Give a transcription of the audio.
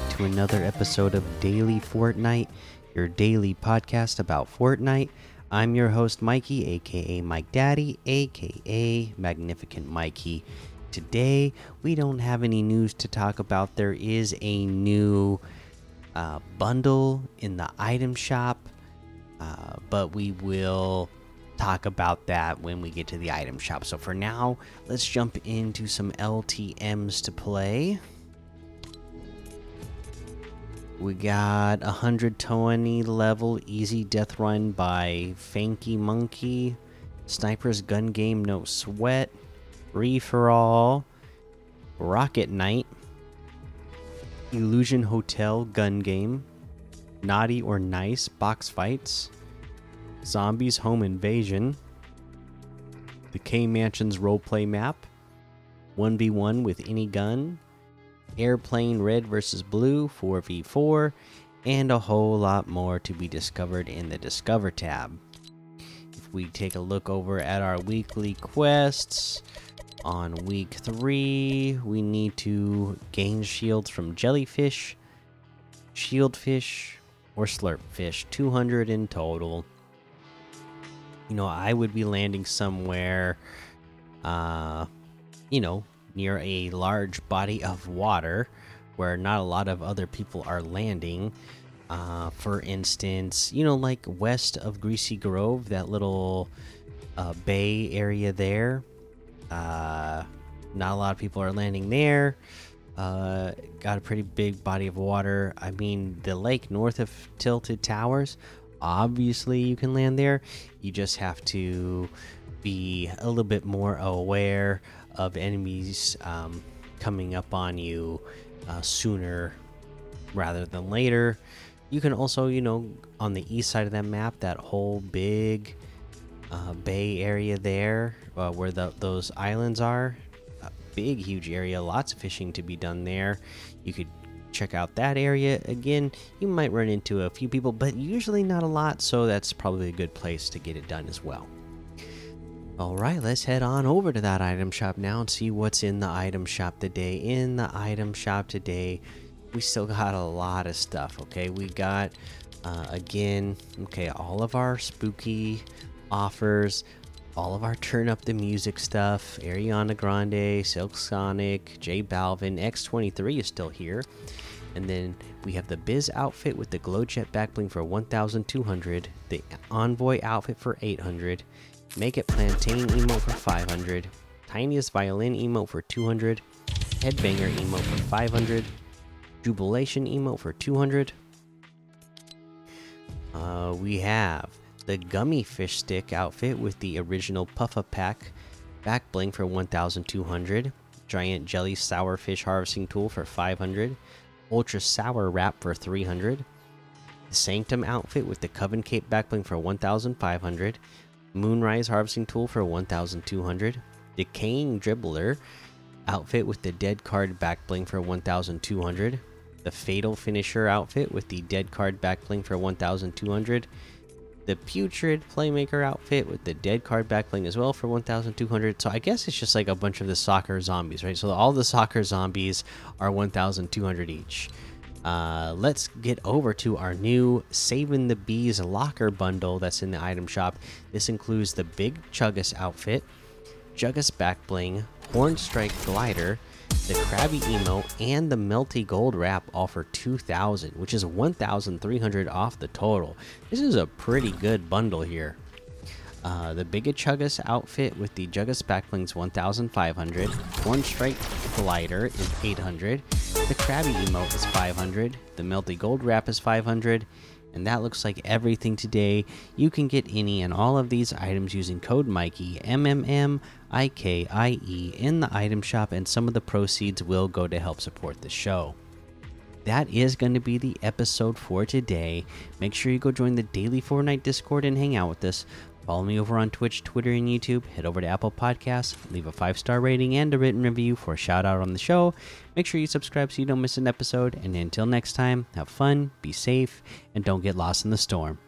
back to another episode of Daily Fortnite, your daily podcast about Fortnite. I'm your host, Mikey, aka Mike Daddy, aka Magnificent Mikey. Today, we don't have any news to talk about. There is a new uh, bundle in the item shop, uh, but we will talk about that when we get to the item shop. So for now, let's jump into some LTMs to play. We got 120 level easy death run by Fanky Monkey. Sniper's gun game no sweat. Free for all. Rocket Knight. Illusion Hotel gun game. Naughty or nice box fights. Zombies Home Invasion. The K Mansions roleplay map. 1v1 with any gun. Airplane Red versus Blue 4v4, and a whole lot more to be discovered in the Discover tab. If we take a look over at our weekly quests, on week three, we need to gain shields from jellyfish, shieldfish, or slurpfish, 200 in total. You know, I would be landing somewhere, uh, you know, near a large body of water where not a lot of other people are landing. Uh, for instance, you know, like west of Greasy Grove, that little uh, bay area there. Uh, not a lot of people are landing there. Uh, got a pretty big body of water. I mean, the lake north of Tilted Towers, obviously, you can land there. You just have to be a little bit more aware of enemies um, coming up on you uh, sooner rather than later. You can also, you know, on the east side of that map, that whole big uh, bay area there, uh, where the, those islands are, a big, huge area, lots of fishing to be done there. You could check out that area again. You might run into a few people, but usually not a lot, so that's probably a good place to get it done as well. All right, let's head on over to that item shop now and see what's in the item shop today. In the item shop today, we still got a lot of stuff. Okay, we got uh, again, okay, all of our spooky offers, all of our turn up the music stuff. Ariana Grande, Silk Sonic, J Balvin, X23 is still here. And then we have the Biz outfit with the glow jet backbling for 1,200, the Envoy outfit for 800, Make It Plantain emote for 500. Tiniest Violin emote for 200. Headbanger emote for 500. Jubilation emote for 200. Uh, we have the Gummy Fish Stick outfit with the original Puffa Pack back bling for 1200. Giant Jelly Sour Fish Harvesting Tool for 500. Ultra Sour Wrap for 300. The Sanctum outfit with the Coven Cape back bling for 1500. Moonrise Harvesting Tool for 1200. Decaying Dribbler outfit with the Dead Card back bling for 1200. The Fatal Finisher outfit with the Dead Card back bling for 1200. The Putrid Playmaker outfit with the Dead Card back bling as well for 1200. So I guess it's just like a bunch of the soccer zombies, right? So all the soccer zombies are 1200 each. Uh, let's get over to our new Saving the Bees locker bundle that's in the item shop. This includes the Big Chuggus outfit, Juggus back bling, Horn Strike glider, the Krabby emote, and the Melty Gold wrap all for 2,000, which is 1,300 off the total. This is a pretty good bundle here. Uh, the Big Chuggus outfit with the Juggus backblings 1,500. Horn Strike glider is 800. The Krabby emote is 500. The Melty Gold wrap is 500. And that looks like everything today. You can get any and all of these items using code Mikey M M M I K I E in the item shop, and some of the proceeds will go to help support the show. That is going to be the episode for today. Make sure you go join the daily Fortnite Discord and hang out with us. Follow me over on Twitch, Twitter, and YouTube. Head over to Apple Podcasts, leave a five star rating and a written review for a shout out on the show. Make sure you subscribe so you don't miss an episode. And until next time, have fun, be safe, and don't get lost in the storm.